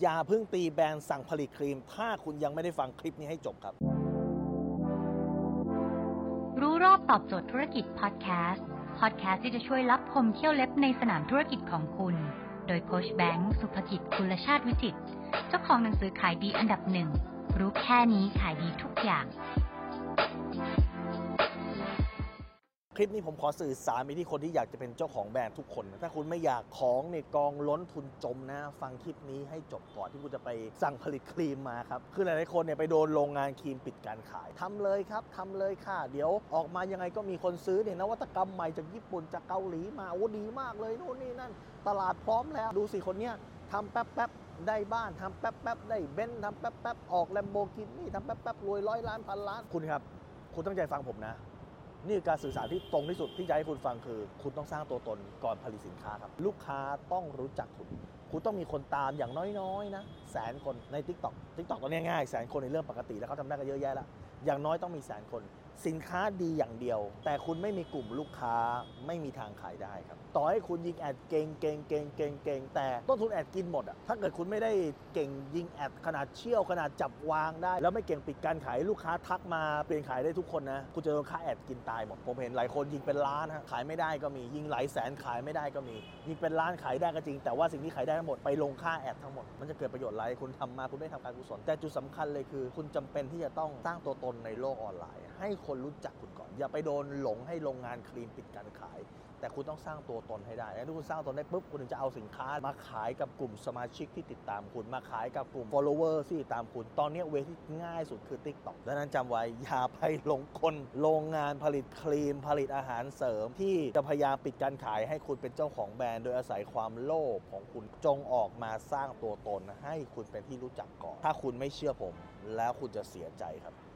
อย่าเพิ่งตีแบรนด์สั่งผลิตครีม ถ้าคุณยังไม่ได้ฟังคลิปนี้ให้จบครับ รู้รอบตอบโจทย์ธุรกิจพอดแคสต์พอดแคสต์ที่จะช่วยลับคมเขี้ยวเล็บในสนามธุรกิจของคุณ โดยโค้ชแบงค์ศุภกิจ กุลชาติวิจิตรเจ้าของหนังสือขายดีอันดับหนึ่งรู้แค่นี้ขายดีทุกอย่าง คลิปนี้ผมขอสื่อสารไปที่คนที่อยากจะเป็นเจ้าของแบรนด์ทุกคน ถ้าคุณไม่อยากของเนี่ยกองล้นทุนจมนะ ฟังคลิปนี้ให้จบก่อนที่คุณจะไปสั่งผลิตครีมมาครับ คือหลายๆคนเนี่ยไปโดนโรงงานครีมปิดการขายทำเลยครับทำเลยค่ะ เดี๋ยวออกมายังไงก็มีคนซื้อเนี่ยนวัตกรรมใหม่จากญี่ปุ่นจากเกาหลีมาโอ้ดีมากเลยนู่นนี่นั่น ตลาดพร้อมแล้วดูสิคนเนี้ยทำแป๊บแป๊บๆได้บ้านทำแป๊บแป๊บๆได้เบนซ์ทำแป๊บแป๊บๆออกแลมโบกินี่ทำแป๊บแป๊บๆรวยร้อยล้านพันล้านคุณครับ คุณตั้งใจฟังผมนะ นี่การสื่อสารที่ตรงที่สุดที่จะให้คุณฟังคือ คุณต้องสร้างตัวตนก่อนผลิตสินค้าครับ ลูกค้าต้องรู้จักคุณ คุณต้องมีคนตามอย่างน้อยๆนะแสนคนใน Tik t o อกทิกตอกตอนนี้ง่ายแสนคนในเรื่องปกติแล้วเขาทำได้กันเยอะแยะแล้วอย่างน้อยต้องมีแสนคน สินค้าดีอย่างเดียว แต่คุณไม่มีกลุ่มลูกค้าไม่มีทางขายได้ครับ ต่อให้คุณยิง ad เก่งเก่งเก่งเก่งเก่งแต่ต้นทุน ad กินหมดอะถ้าเกิดคุณไม่ได้เก่งยิง ad ขนาดเชี่ยวขนาดจับวางได้ แล้วไม่เก่งปิดการขายลูกค้าทักมาเปลี่ยนขายได้ทุกคนนะคุณจะโดนค่า ad กินตายหมดผมเห็นหลายคนยิงเป็นล้านฮะขายไม่ได้ก็มียิงหลายแสนขายไม่ได้ก็มี ยิงเป็นล้านขายได้ก็จริง แต่ว่าสิ่งที่ขายได้ทั้งหมดไปลงค่าแอดทั้งหมดมันจะเกิดประโยชน์อะไรคุณทำมาคุณไม่ทำการกุศลแต่จุดสำคัญเลยคือ คุณจำเป็นที่จะต้องสร้างตัวตนในโลกออนไลน์ ให้คคนรู้จักคุณก่อน อย่าไปโดนหลงให้โรงงานครีมปิดการขาย แต่คุณต้องสร้างตัวตนให้ได้แล้วถ้าคุณสร้างตัวตนได้ปุ๊บคุณถึงจะเอาสินค้า มาขายกับกลุ่มสมาชิกที่ติดตามคุณ มาขายกับกลุ่ม follower ที่ติดตามคุณ ตอนนี้เวที่ง่ายสุดคือ TikTok ดังนั้นจำไว้อย่าไปหลงคนโรงงานผลิตครีม ผลิตอาหารเสริม ที่จะพยายามปิดการขายให้คุณเป็นเจ้าของแบรนด์โดยอาศัยความโลภของคุณจงออกมาสร้างตัวตนให้คุณเป็นที่รู้จักก่อน ถ้าคุณไม่เชื่อผม แล้วคุณจะเสียใจครับ